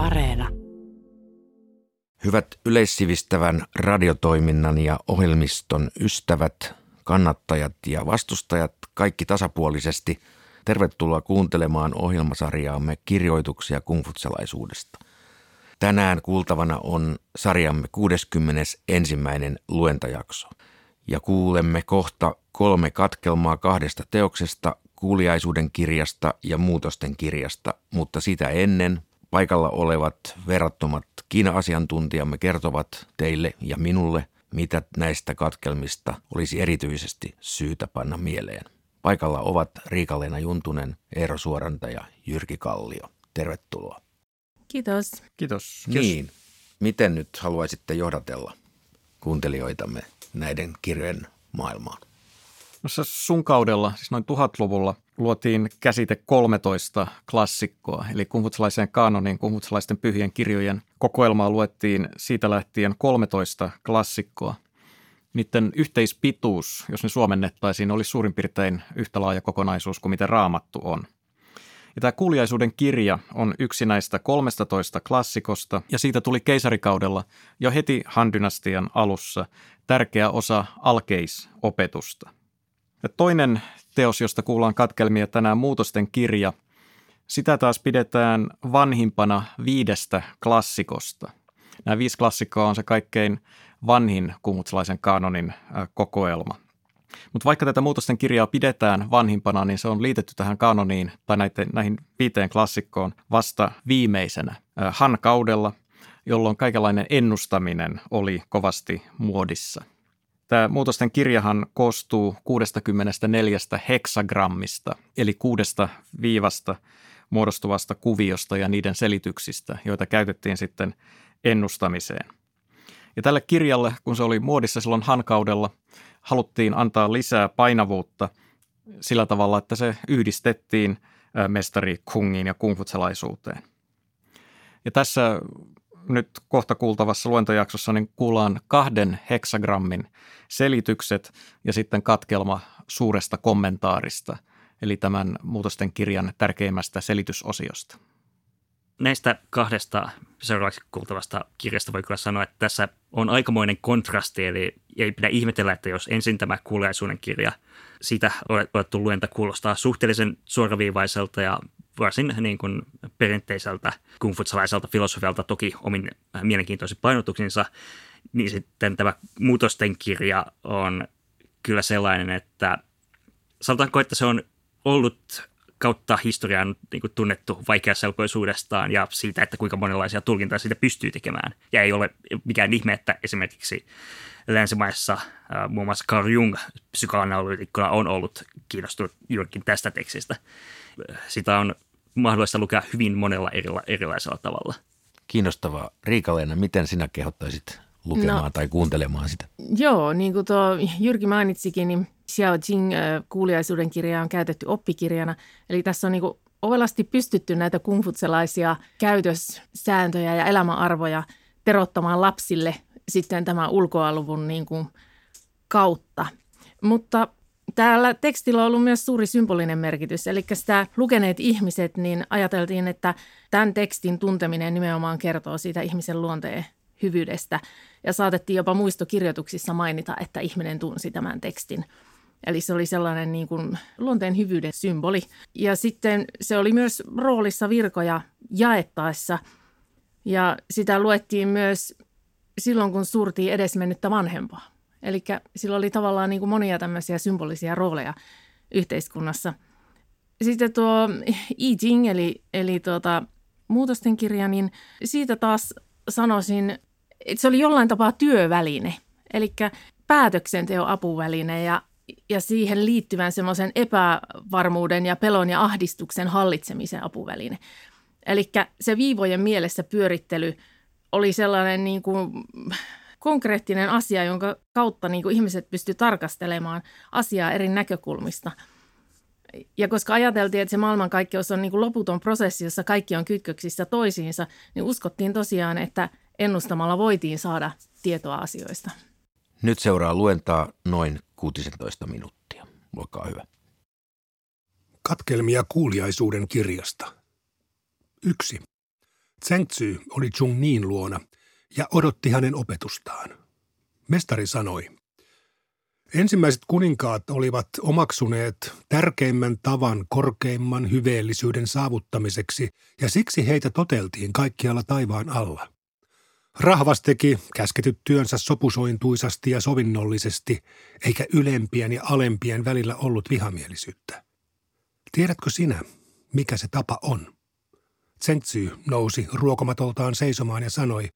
Areena. Hyvät yleissivistävän radiotoiminnan ja ohjelmiston ystävät, kannattajat ja vastustajat, kaikki tasapuolisesti, tervetuloa kuuntelemaan ohjelmasarjaamme kirjoituksia kungfutsalaisuudesta. Tänään kuultavana on sarjamme 61. luentajakso. Ja kuulemme kohta kolme katkelmaa kahdesta teoksesta, kuuliaisuuden kirjasta ja muutosten kirjasta, mutta sitä ennen paikalla olevat verrattomat Kiina-asiantuntijamme kertovat teille ja minulle, mitä näistä katkelmista olisi erityisesti syytä panna mieleen. Paikalla ovat Riika-Leena Juntunen, Eero Suoranta ja Jyrki Kallio. Tervetuloa. Kiitos. Kiitos. Niin, miten nyt haluaisitte johdatella kuuntelijoitamme näiden kirjojen maailmaan? No se sun kaudella, siis noin tuhatluvulla, luotiin käsite 13 klassikkoa, eli kumfutsalaiseen kanoniin kumfutsalaisten pyhien kirjojen kokoelmaa luettiin siitä lähtien 13 klassikkoa. Niiden yhteispituus, jos ne suomennettaisiin, olisi suurin piirtein yhtä laaja kokonaisuus kuin mitä raamattu on. Ja tämä kuuliaisuuden kirja on yksi näistä 13 klassikosta, ja siitä tuli keisarikaudella jo heti Han-dynastian alussa tärkeä osa alkeisopetusta – ja toinen teos, josta kuullaan katkelmia tänään, Muutosten kirja, sitä taas pidetään vanhimpana viidestä klassikosta. Nämä viisi klassikkoa on se kaikkein vanhin kumutsalaisen kanonin kokoelma. Mutta vaikka tätä muutosten kirjaa pidetään vanhimpana, niin se on liitetty tähän kanoniin tai näiden, näihin viiteen klassikkoon vasta viimeisenä Han kaudella, jolloin kaikenlainen ennustaminen oli kovasti muodissa – Tämä muutosten kirjahan koostuu 64 heksagrammista, eli kuudesta viivasta muodostuvasta kuviosta ja niiden selityksistä, joita käytettiin sitten ennustamiseen. Ja tälle kirjalle, kun se oli muodissa silloin hankaudella, haluttiin antaa lisää painavuutta sillä tavalla, että se yhdistettiin mestari Kungiin ja kungfutsalaisuuteen. Ja tässä nyt kohta kuultavassa luentojaksossa niin kuullaan kahden heksagrammin selitykset ja sitten katkelma suuresta kommentaarista, eli tämän muutosten kirjan tärkeimmästä selitysosiosta. Näistä kahdesta seuraavaksi kuultavasta kirjasta voi kyllä sanoa, että tässä on aikamoinen kontrasti, eli ei pidä ihmetellä, että jos ensin tämä kuuliaisuuden kirja, siitä olettu luenta kuulostaa suhteellisen suoraviivaiselta ja varsin niin kuin perinteiseltä kungfutsalaiselta filosofialta, toki omin mielenkiintoisin painotuksinsa, niin sitten tämä muutosten kirja on kyllä sellainen, että sanotaanko, että se on ollut kautta historian niin kuin tunnettu vaikeaselkoisuudestaan ja siitä, että kuinka monenlaisia tulkintoja siitä pystyy tekemään. Ja ei ole mikään ihme, että esimerkiksi länsimaissa äh, muun muassa Carl Jung psykoanalyytikkona on ollut kiinnostunut juurikin tästä tekstistä. Sitä on mahdollista lukea hyvin monella erila- erilaisella tavalla. Kiinnostavaa. Riika-Leena, miten sinä kehottaisit lukemaan no, tai kuuntelemaan sitä? Joo, niin kuin tuo Jyrki mainitsikin, niin Xiao Jing kuuliaisuuden kirja on käytetty oppikirjana. Eli tässä on niin kuin ovelasti pystytty näitä kungfutselaisia käytössääntöjä ja elämäarvoja terottamaan lapsille sitten tämän ulkoaluvun niin kuin kautta. Mutta Täällä tekstillä on ollut myös suuri symbolinen merkitys, eli sitä lukeneet ihmiset, niin ajateltiin, että tämän tekstin tunteminen nimenomaan kertoo siitä ihmisen luonteen hyvyydestä. Ja saatettiin jopa muistokirjoituksissa mainita, että ihminen tunsi tämän tekstin. Eli se oli sellainen niin kuin luonteen hyvyyden symboli. Ja sitten se oli myös roolissa virkoja jaettaessa. Ja sitä luettiin myös silloin, kun surtiin edesmennyttä vanhempaa. Eli sillä oli tavallaan niin kuin monia tämmöisiä symbolisia rooleja yhteiskunnassa. Sitten tuo I Ching, eli, eli tuota, muutosten kirja, niin siitä taas sanoisin, että se oli jollain tapaa työväline, eli päätöksenteon apuväline ja, ja siihen liittyvän semmoisen epävarmuuden ja pelon ja ahdistuksen hallitsemisen apuväline. Eli se viivojen mielessä pyörittely oli sellainen niin kuin konkreettinen asia, jonka kautta niin kuin ihmiset pystyivät tarkastelemaan asiaa eri näkökulmista. Ja koska ajateltiin, että se maailmankaikkeus on niin kuin loputon prosessi, jossa kaikki on kytköksissä toisiinsa, niin uskottiin tosiaan, että ennustamalla voitiin saada tietoa asioista. Nyt seuraa luentaa noin 16 minuuttia. Olkaa hyvä. Katkelmia kuuliaisuuden kirjasta. Yksi. Zhengzhi oli Chung Niin luona ja odotti hänen opetustaan. Mestari sanoi, ensimmäiset kuninkaat olivat omaksuneet tärkeimmän tavan korkeimman hyveellisyyden saavuttamiseksi ja siksi heitä toteltiin kaikkialla taivaan alla. Rahvas teki käsketyt työnsä sopusointuisasti ja sovinnollisesti, eikä ylempien ja alempien välillä ollut vihamielisyyttä. Tiedätkö sinä, mikä se tapa on? Zengzhy nousi ruokomatoltaan seisomaan ja sanoi,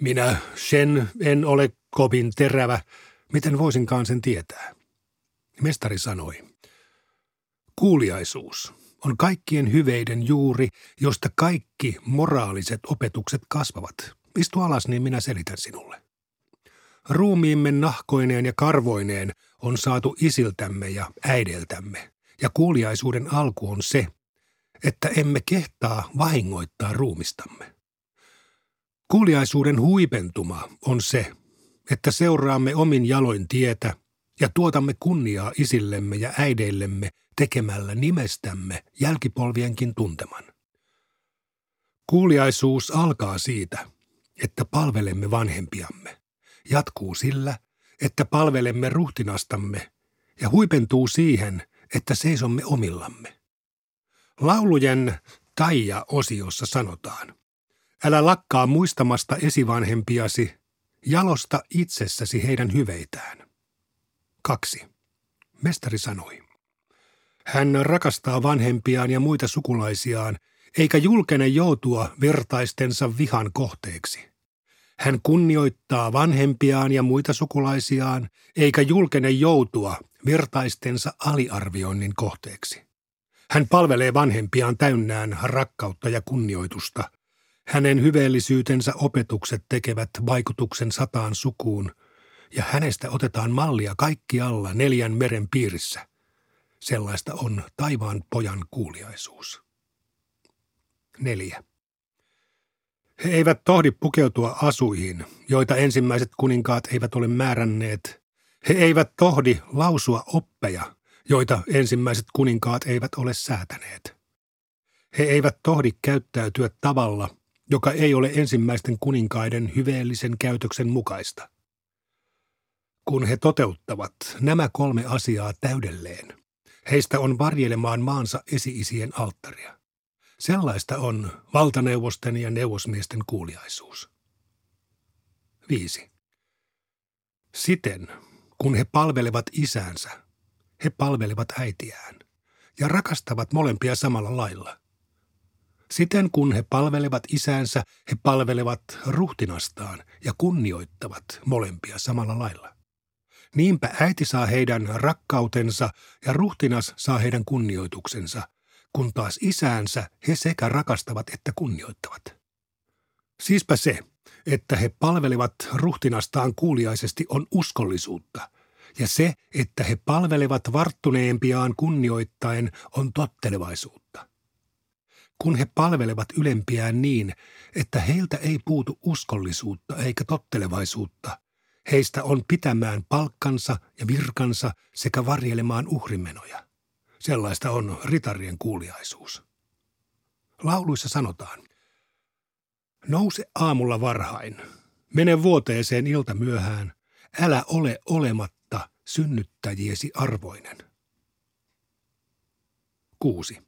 minä, Shen, en ole kovin terävä. Miten voisinkaan sen tietää? Mestari sanoi, kuuliaisuus on kaikkien hyveiden juuri, josta kaikki moraaliset opetukset kasvavat. Istu alas, niin minä selitän sinulle. Ruumiimme nahkoineen ja karvoineen on saatu isiltämme ja äideltämme, ja kuuliaisuuden alku on se, että emme kehtaa vahingoittaa ruumistamme. Kuuliaisuuden huipentuma on se, että seuraamme omin jaloin tietä ja tuotamme kunniaa isillemme ja äideillemme tekemällä nimestämme jälkipolvienkin tunteman. Kuuliaisuus alkaa siitä, että palvelemme vanhempiamme, jatkuu sillä, että palvelemme ruhtinastamme ja huipentuu siihen, että seisomme omillamme. Laulujen Taija-osiossa sanotaan, älä lakkaa muistamasta esivanhempiasi, jalosta itsessäsi heidän hyveitään. Kaksi. Mestari sanoi, hän rakastaa vanhempiaan ja muita sukulaisiaan, eikä julkene joutua vertaistensa vihan kohteeksi. Hän kunnioittaa vanhempiaan ja muita sukulaisiaan, eikä julkene joutua vertaistensa aliarvioinnin kohteeksi. Hän palvelee vanhempiaan täynnään rakkautta ja kunnioitusta. Hänen hyveellisyytensä opetukset tekevät vaikutuksen sataan sukuun, ja hänestä otetaan mallia kaikkialla neljän meren piirissä. Sellaista on taivaan pojan kuuliaisuus. Neljä. He eivät tohdi pukeutua asuihin, joita ensimmäiset kuninkaat eivät ole määränneet. He eivät tohdi lausua oppeja, joita ensimmäiset kuninkaat eivät ole säätäneet. He eivät tohdi käyttäytyä tavalla, joka ei ole ensimmäisten kuninkaiden hyveellisen käytöksen mukaista. Kun he toteuttavat nämä kolme asiaa täydelleen, heistä on varjelemaan maansa esiisien alttaria. Sellaista on valtaneuvosten ja neuvosmiesten kuuliaisuus. 5. Siten, kun he palvelevat isäänsä, he palvelevat äitiään ja rakastavat molempia samalla lailla. Siten kun he palvelevat isäänsä, he palvelevat ruhtinastaan ja kunnioittavat molempia samalla lailla. Niinpä äiti saa heidän rakkautensa ja ruhtinas saa heidän kunnioituksensa, kun taas isäänsä he sekä rakastavat että kunnioittavat. Siispä se, että he palvelevat ruhtinastaan kuuliaisesti on uskollisuutta – ja se, että he palvelevat varttuneempiaan kunnioittaen, on tottelevaisuutta. Kun he palvelevat ylempiään niin, että heiltä ei puutu uskollisuutta eikä tottelevaisuutta, heistä on pitämään palkkansa ja virkansa sekä varjelemaan uhrimenoja. Sellaista on ritarien kuuliaisuus. Lauluissa sanotaan, nouse aamulla varhain, mene vuoteeseen ilta myöhään, älä ole olemat synnyttäjiesi arvoinen. 6.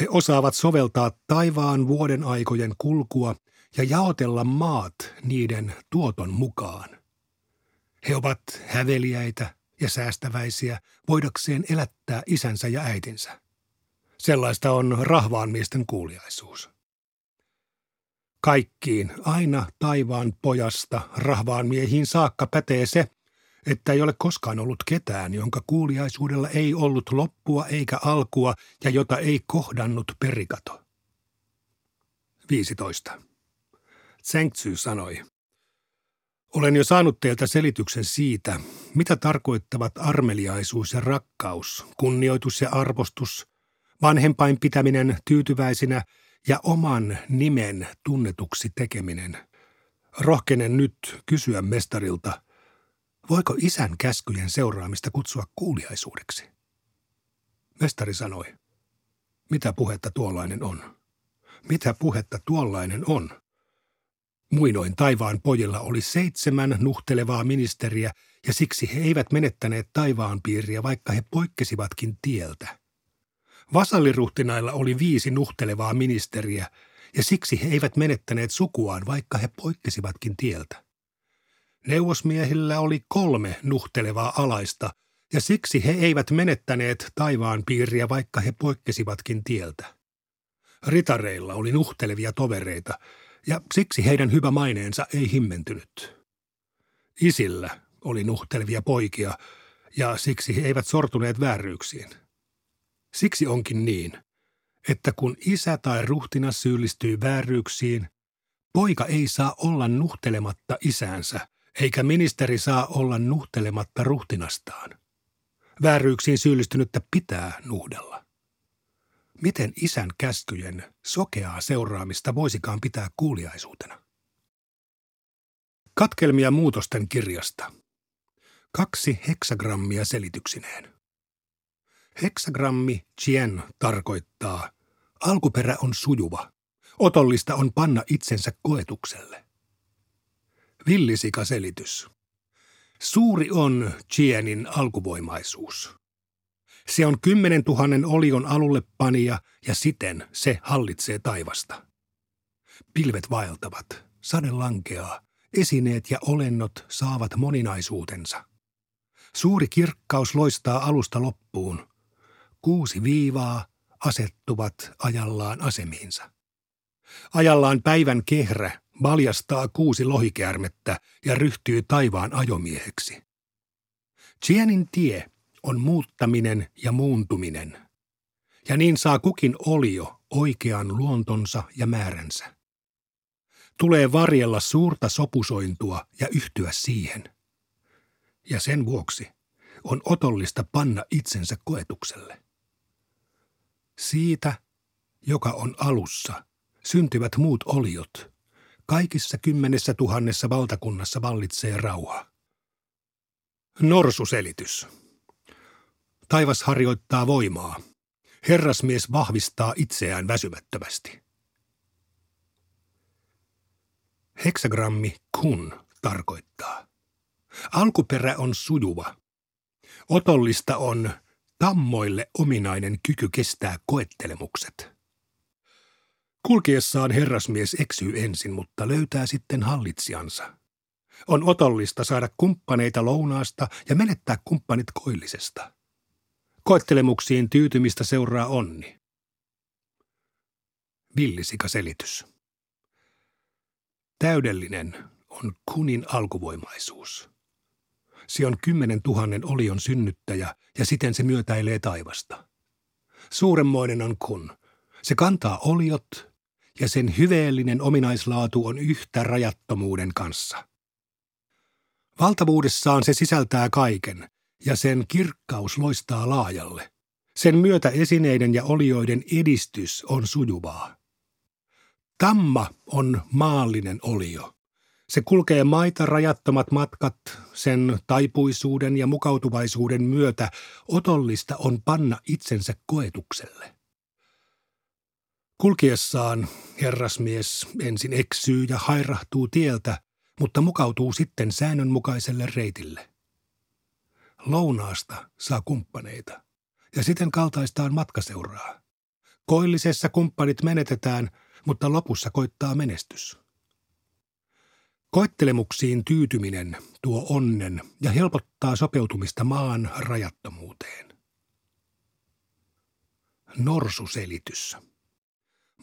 He osaavat soveltaa taivaan vuoden aikojen kulkua ja jaotella maat niiden tuoton mukaan. He ovat häveliäitä ja säästäväisiä voidakseen elättää isänsä ja äitinsä. Sellaista on rahvaan miesten kuuliaisuus. Kaikkiin, aina taivaan pojasta rahvaan miehiin saakka pätee se, että ei ole koskaan ollut ketään, jonka kuuliaisuudella ei ollut loppua eikä alkua ja jota ei kohdannut perikato. 15. Zengzhy sanoi, olen jo saanut teiltä selityksen siitä, mitä tarkoittavat armeliaisuus ja rakkaus, kunnioitus ja arvostus, vanhempain pitäminen tyytyväisinä ja oman nimen tunnetuksi tekeminen. Rohkenen nyt kysyä mestarilta – Voiko isän käskyjen seuraamista kutsua kuuliaisuudeksi? Mestari sanoi, mitä puhetta tuollainen on? Mitä puhetta tuollainen on? Muinoin taivaan pojilla oli seitsemän nuhtelevaa ministeriä, ja siksi he eivät menettäneet taivaan piiriä, vaikka he poikkesivatkin tieltä. Vasalliruhtinailla oli viisi nuhtelevaa ministeriä, ja siksi he eivät menettäneet sukuaan, vaikka he poikkesivatkin tieltä. Neuvosmiehillä oli kolme nuhtelevaa alaista, ja siksi he eivät menettäneet taivaan piiriä, vaikka he poikkesivatkin tieltä. Ritareilla oli nuhtelevia tovereita, ja siksi heidän hyvä maineensa ei himmentynyt. Isillä oli nuhtelevia poikia, ja siksi he eivät sortuneet vääryyksiin. Siksi onkin niin, että kun isä tai ruhtina syyllistyy vääryyksiin, poika ei saa olla nuhtelematta isäänsä, eikä ministeri saa olla nuhtelematta ruhtinastaan. Vääryyksiin syyllistynyttä pitää nuhdella. Miten isän käskyjen sokeaa seuraamista voisikaan pitää kuuliaisuutena? Katkelmia muutosten kirjasta. Kaksi heksagrammia selityksineen. Heksagrammi chien tarkoittaa, alkuperä on sujuva. Otollista on panna itsensä koetukselle. Villisika-selitys. Suuri on chienin alkuvoimaisuus. Se on kymmenen tuhannen olion alulle panija ja siten se hallitsee taivasta. Pilvet vaeltavat, sade lankeaa, esineet ja olennot saavat moninaisuutensa. Suuri kirkkaus loistaa alusta loppuun. Kuusi viivaa asettuvat ajallaan asemiinsa. Ajallaan päivän kehrä valjastaa kuusi lohikäärmettä ja ryhtyy taivaan ajomieheksi. Chienin tie on muuttaminen ja muuntuminen. Ja niin saa kukin olio oikean luontonsa ja määränsä. Tulee varjella suurta sopusointua ja yhtyä siihen. Ja sen vuoksi on otollista panna itsensä koetukselle. Siitä, joka on alussa, syntyvät muut oliot. Kaikissa kymmenessä tuhannessa valtakunnassa vallitsee rauha. Norsuselitys. Taivas harjoittaa voimaa. Herrasmies vahvistaa itseään väsymättömästi. Heksagrammi kun tarkoittaa. Alkuperä on sujuva. Otollista on tammoille ominainen kyky kestää koettelemukset. Kulkiessaan herrasmies eksyy ensin, mutta löytää sitten hallitsijansa. On otollista saada kumppaneita lounaasta ja menettää kumppanit koillisesta. Koettelemuksiin tyytymistä seuraa onni. Villisika-selitys. Täydellinen on kunin alkuvoimaisuus. Se on kymmenen tuhannen olion synnyttäjä ja siten se myötäilee taivasta. Suuremmoinen on kun. Se kantaa oliot ja sen hyveellinen ominaislaatu on yhtä rajattomuuden kanssa. Valtavuudessaan se sisältää kaiken, ja sen kirkkaus loistaa laajalle. Sen myötä esineiden ja olioiden edistys on sujuvaa. Tamma on maallinen olio. Se kulkee maita rajattomat matkat, sen taipuisuuden ja mukautuvaisuuden myötä otollista on panna itsensä koetukselle. Kulkiessaan herrasmies ensin eksyy ja hairahtuu tieltä, mutta mukautuu sitten säännönmukaiselle reitille. Lounaasta saa kumppaneita, ja siten kaltaistaan matkaseuraa. Koillisessa kumppanit menetetään, mutta lopussa koittaa menestys. Koettelemuksiin tyytyminen tuo onnen ja helpottaa sopeutumista maan rajattomuuteen. Norsuselitys.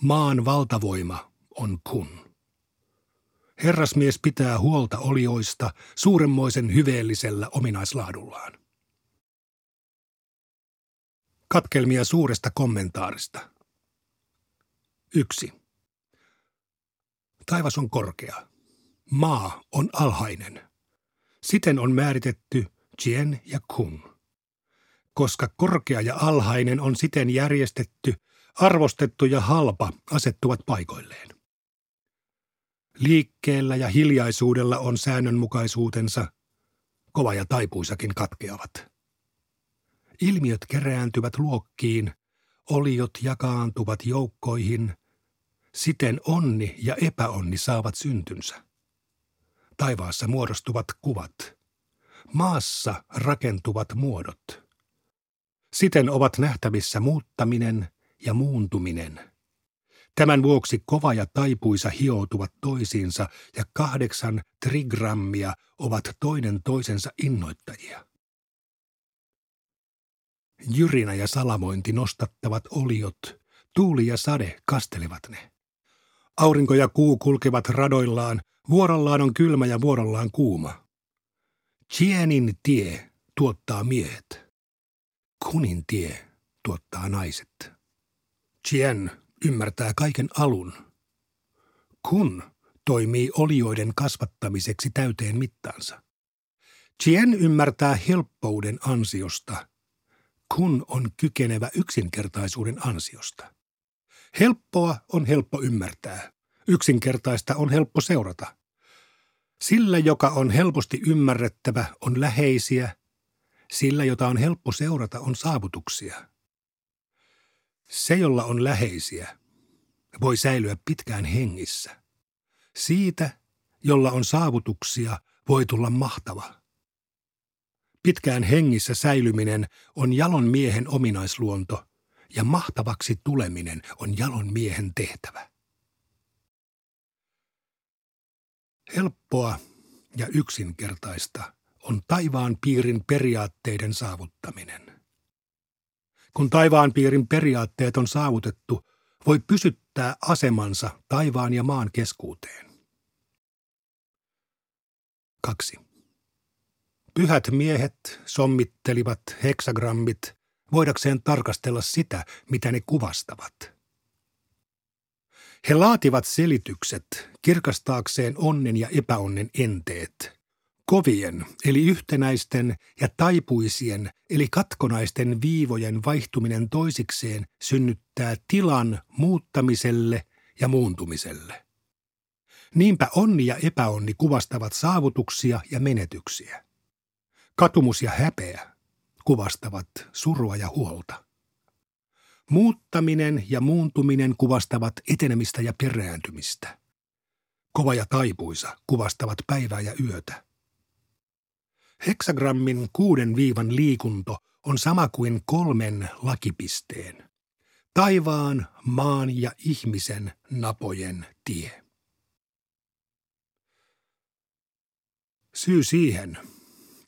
Maan valtavoima on kun. Herrasmies pitää huolta olioista suuremmoisen hyveellisellä ominaislaadullaan. Katkelmia suuresta kommentaarista. 1. Taivas on korkea. Maa on alhainen. Siten on määritetty Chien ja Kun. Koska korkea ja alhainen on siten järjestetty, arvostettu ja halpa asettuvat paikoilleen. Liikkeellä ja hiljaisuudella on säännönmukaisuutensa, kova ja taipuisakin katkeavat. Ilmiöt kerääntyvät luokkiin, oliot jakaantuvat joukkoihin, Siten onni ja epäonni saavat syntynsä. Taivaassa muodostuvat kuvat. Maassa rakentuvat muodot. Siten ovat nähtävissä muuttaminen ja muuntuminen – Tämän vuoksi kova ja taipuisa hioutuvat toisiinsa ja kahdeksan trigrammia ovat toinen toisensa innoittajia. Jyrinä ja salamointi nostattavat oliot, tuuli ja sade kastelevat ne. Aurinko ja kuu kulkevat radoillaan, vuorollaan on kylmä ja vuorollaan kuuma. Chienin tie tuottaa miehet. Kunin tie tuottaa naiset. Chien ymmärtää kaiken alun. Kun toimii olioiden kasvattamiseksi täyteen mittaansa. Chien ymmärtää helppouden ansiosta, kun on kykenevä yksinkertaisuuden ansiosta. Helppoa on helppo ymmärtää. Yksinkertaista on helppo seurata. Sillä, joka on helposti ymmärrettävä, on läheisiä. Sillä, jota on helppo seurata, on saavutuksia. Se, jolla on läheisiä, voi säilyä pitkään hengissä. Siitä, jolla on saavutuksia, voi tulla mahtava. Pitkään hengissä säilyminen on jalon miehen ominaisluonto ja mahtavaksi tuleminen on jalon miehen tehtävä. Helppoa ja yksinkertaista on taivaan piirin periaatteiden saavuttaminen. Kun taivaan piirin periaatteet on saavutettu, voi pysyttää asemansa taivaan ja maan keskuuteen. 2. Pyhät miehet sommittelivat heksagrammit voidakseen tarkastella sitä, mitä ne kuvastavat. He laativat selitykset kirkastaakseen onnen ja epäonnen enteet – Kovien, eli yhtenäisten ja taipuisien, eli katkonaisten viivojen vaihtuminen toisikseen synnyttää tilan muuttamiselle ja muuntumiselle. Niinpä onni ja epäonni kuvastavat saavutuksia ja menetyksiä. Katumus ja häpeä kuvastavat surua ja huolta. Muuttaminen ja muuntuminen kuvastavat etenemistä ja perääntymistä. Kova ja taipuisa kuvastavat päivää ja yötä. Heksagrammin kuuden viivan liikunto on sama kuin kolmen lakipisteen. Taivaan, maan ja ihmisen napojen tie. Syy siihen,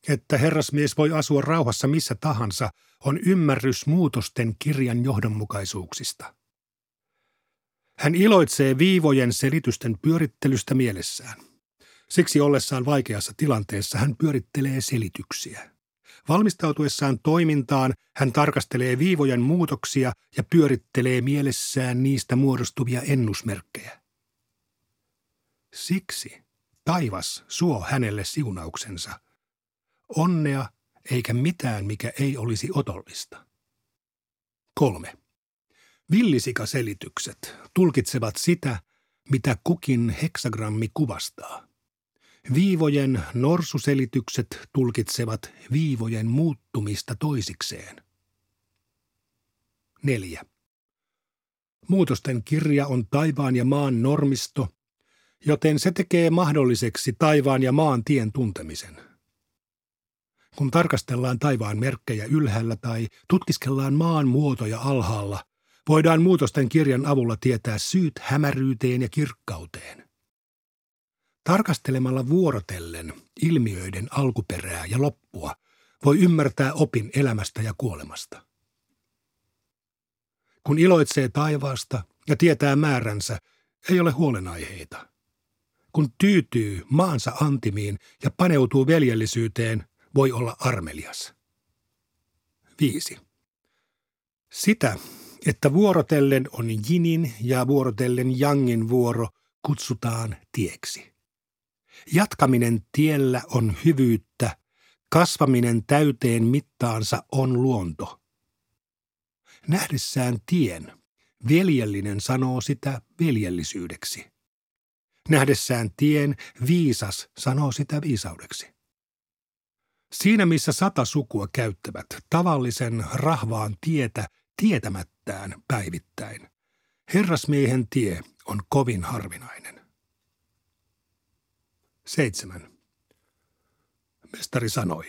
että herrasmies voi asua rauhassa missä tahansa, on ymmärrys muutosten kirjan johdonmukaisuuksista. Hän iloitsee viivojen selitysten pyörittelystä mielessään – Siksi ollessaan vaikeassa tilanteessa hän pyörittelee selityksiä. Valmistautuessaan toimintaan hän tarkastelee viivojen muutoksia ja pyörittelee mielessään niistä muodostuvia ennusmerkkejä. Siksi taivas suo hänelle siunauksensa. Onnea eikä mitään, mikä ei olisi otollista. Kolme. Villisikaselitykset tulkitsevat sitä, mitä kukin heksagrammi kuvastaa. Viivojen norsuselitykset tulkitsevat viivojen muuttumista toisikseen. 4. Muutosten kirja on taivaan ja maan normisto, joten se tekee mahdolliseksi taivaan ja maan tien tuntemisen. Kun tarkastellaan taivaan merkkejä ylhäällä tai tutkiskellaan maan muotoja alhaalla, voidaan muutosten kirjan avulla tietää syyt hämäryyteen ja kirkkauteen. Tarkastelemalla vuorotellen ilmiöiden alkuperää ja loppua voi ymmärtää opin elämästä ja kuolemasta. Kun iloitsee taivaasta ja tietää määränsä, ei ole huolenaiheita. Kun tyytyy maansa antimiin ja paneutuu veljellisyyteen, voi olla armelias. 5. Sitä, että vuorotellen on jinin ja vuorotellen jangin vuoro, kutsutaan tieksi. Jatkaminen tiellä on hyvyyttä, kasvaminen täyteen mittaansa on luonto. Nähdessään tien, veljellinen sanoo sitä veljellisyydeksi. Nähdessään tien, viisas sanoo sitä viisaudeksi. Siinä missä sata sukua käyttävät tavallisen rahvaan tietä tietämättään päivittäin, herrasmiehen tie on kovin harvinainen. 7. Mestari sanoi,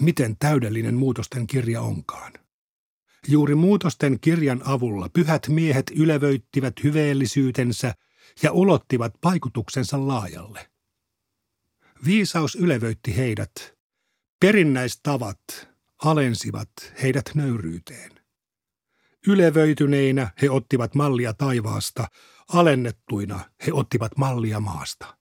miten täydellinen muutosten kirja onkaan. Juuri muutosten kirjan avulla pyhät miehet ylevöittivät hyveellisyytensä ja ulottivat vaikutuksensa laajalle. Viisaus ylevöitti heidät. Perinnäistavat alensivat heidät nöyryyteen. Ylevöityneinä he ottivat mallia taivaasta, alennettuina he ottivat mallia maasta.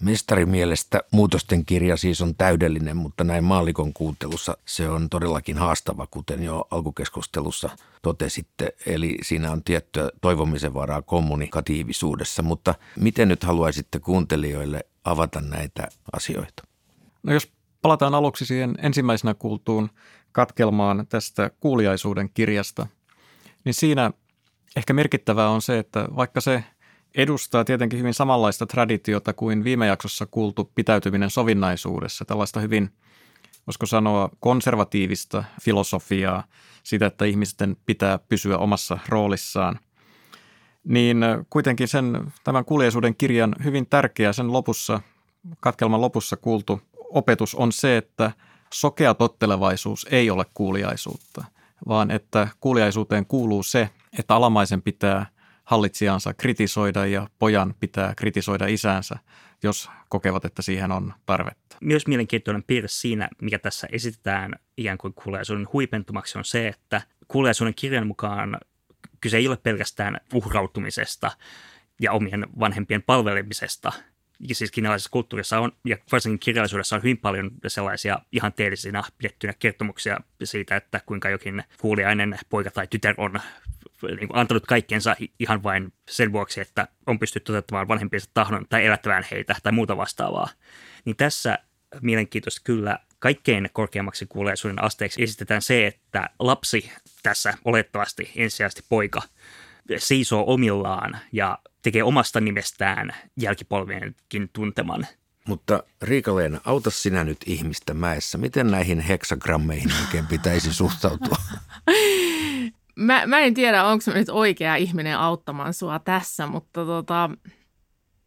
Mestarin mielestä muutosten kirja siis on täydellinen, mutta näin maallikon kuuntelussa se on todellakin haastava, kuten jo alkukeskustelussa totesitte. Eli siinä on tiettyä toivomisen varaa kommunikatiivisuudessa, mutta miten nyt haluaisitte kuuntelijoille avata näitä asioita? No jos palataan aluksi siihen ensimmäisenä kuultuun katkelmaan tästä kuuliaisuuden kirjasta, niin siinä ehkä merkittävää on se, että vaikka se edustaa tietenkin hyvin samanlaista traditiota kuin viime jaksossa kuultu pitäytyminen sovinnaisuudessa, tällaista hyvin, voisiko sanoa, konservatiivista filosofiaa, sitä, että ihmisten pitää pysyä omassa roolissaan. Niin kuitenkin sen, tämän kuuliaisuuden kirjan hyvin tärkeä sen lopussa, katkelman lopussa kuultu opetus on se, että sokea tottelevaisuus ei ole kuuliaisuutta, vaan että kuuliaisuuteen kuuluu se, että alamaisen pitää hallitsijansa kritisoida ja pojan pitää kritisoida isäänsä, jos kokevat, että siihen on tarvetta. Myös mielenkiintoinen piirre siinä, mikä tässä esitetään ikään kuin kuuliaisuuden huipentumaksi, on se, että kuuliaisuuden kirjan mukaan kyse ei ole pelkästään uhrautumisesta ja omien vanhempien palvelemisesta – siis kiinalaisessa kulttuurissa on, ja varsinkin kirjallisuudessa on hyvin paljon sellaisia ihan teellisinä pidettyjä kertomuksia siitä, että kuinka jokin kuuliainen poika tai tytär on niin kuin antanut kaikkensa ihan vain sen vuoksi, että on pystynyt toteuttamaan vanhempiensa tahdon tai elättämään heitä tai muuta vastaavaa. Niin tässä mielenkiintoista kyllä kaikkein korkeammaksi kuuliaisuuden asteeksi esitetään se, että lapsi tässä olettavasti ensisijaisesti poika seisoo omillaan ja tekee omasta nimestään jälkipolvienkin tunteman. Mutta Riika-Leena, auta sinä nyt ihmistä mäessä. Miten näihin heksagrammeihin oikein pitäisi suhtautua? mä, mä en tiedä, onko mä nyt oikea ihminen auttamaan sua tässä, mutta tota,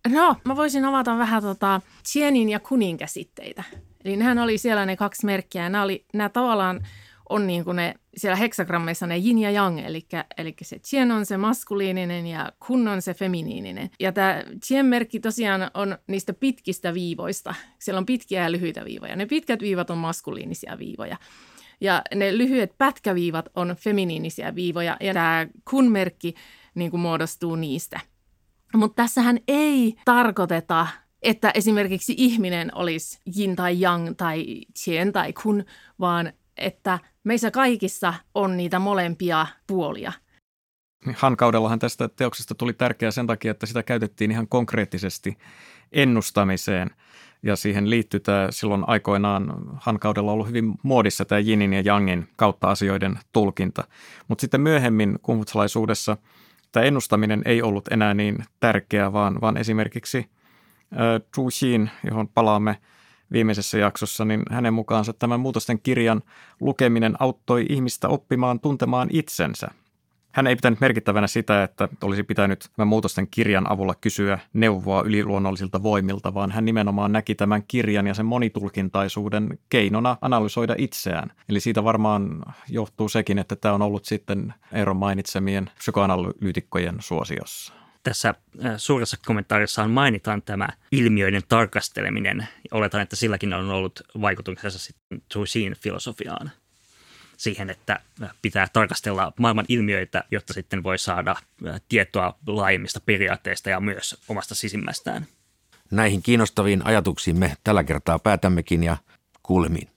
no, mä voisin avata vähän tota Tienin ja Kunin käsitteitä. Eli nehän oli siellä ne kaksi merkkiä, ja nämä, oli, nämä tavallaan on niin kuin ne, siellä heksagrammeissa ne yin ja yang, eli, eli se tien on se maskuliininen ja kun on se feminiininen. Ja tämä tien-merkki tosiaan on niistä pitkistä viivoista. Siellä on pitkiä ja lyhyitä viivoja. Ne pitkät viivat on maskuliinisia viivoja. Ja ne lyhyet pätkäviivat on feminiinisiä viivoja, ja tämä kun-merkki niin kuin muodostuu niistä. Mutta tässähän ei tarkoiteta että esimerkiksi ihminen olisi yin tai yang tai tien tai kun, vaan että meissä kaikissa on niitä molempia puolia. Hankaudellahan tästä teoksesta tuli tärkeää sen takia, että sitä käytettiin ihan konkreettisesti ennustamiseen. Ja siihen liittyy tämä silloin aikoinaan Hankaudella ollut hyvin muodissa tämä Jinin ja Jangin kautta asioiden tulkinta. Mutta sitten myöhemmin kumfutsalaisuudessa tämä ennustaminen ei ollut enää niin tärkeää, vaan, vaan esimerkiksi äh, Zhu Xin, johon palaamme – viimeisessä jaksossa, niin hänen mukaansa tämän muutosten kirjan lukeminen auttoi ihmistä oppimaan tuntemaan itsensä. Hän ei pitänyt merkittävänä sitä, että olisi pitänyt tämän muutosten kirjan avulla kysyä neuvoa yliluonnollisilta voimilta, vaan hän nimenomaan näki tämän kirjan ja sen monitulkintaisuuden keinona analysoida itseään. Eli siitä varmaan johtuu sekin, että tämä on ollut sitten Eeron mainitsemien psykoanalyytikkojen suosiossa tässä äh, suuressa kommentaarissaan mainitaan tämä ilmiöiden tarkasteleminen. Oletan, että silläkin on ollut vaikutuksensa sitten Trusin filosofiaan siihen, että äh, pitää tarkastella maailman ilmiöitä, jotta sitten voi saada äh, tietoa laajemmista periaatteista ja myös omasta sisimmästään. Näihin kiinnostaviin ajatuksiin me tällä kertaa päätämmekin ja kuulemiin.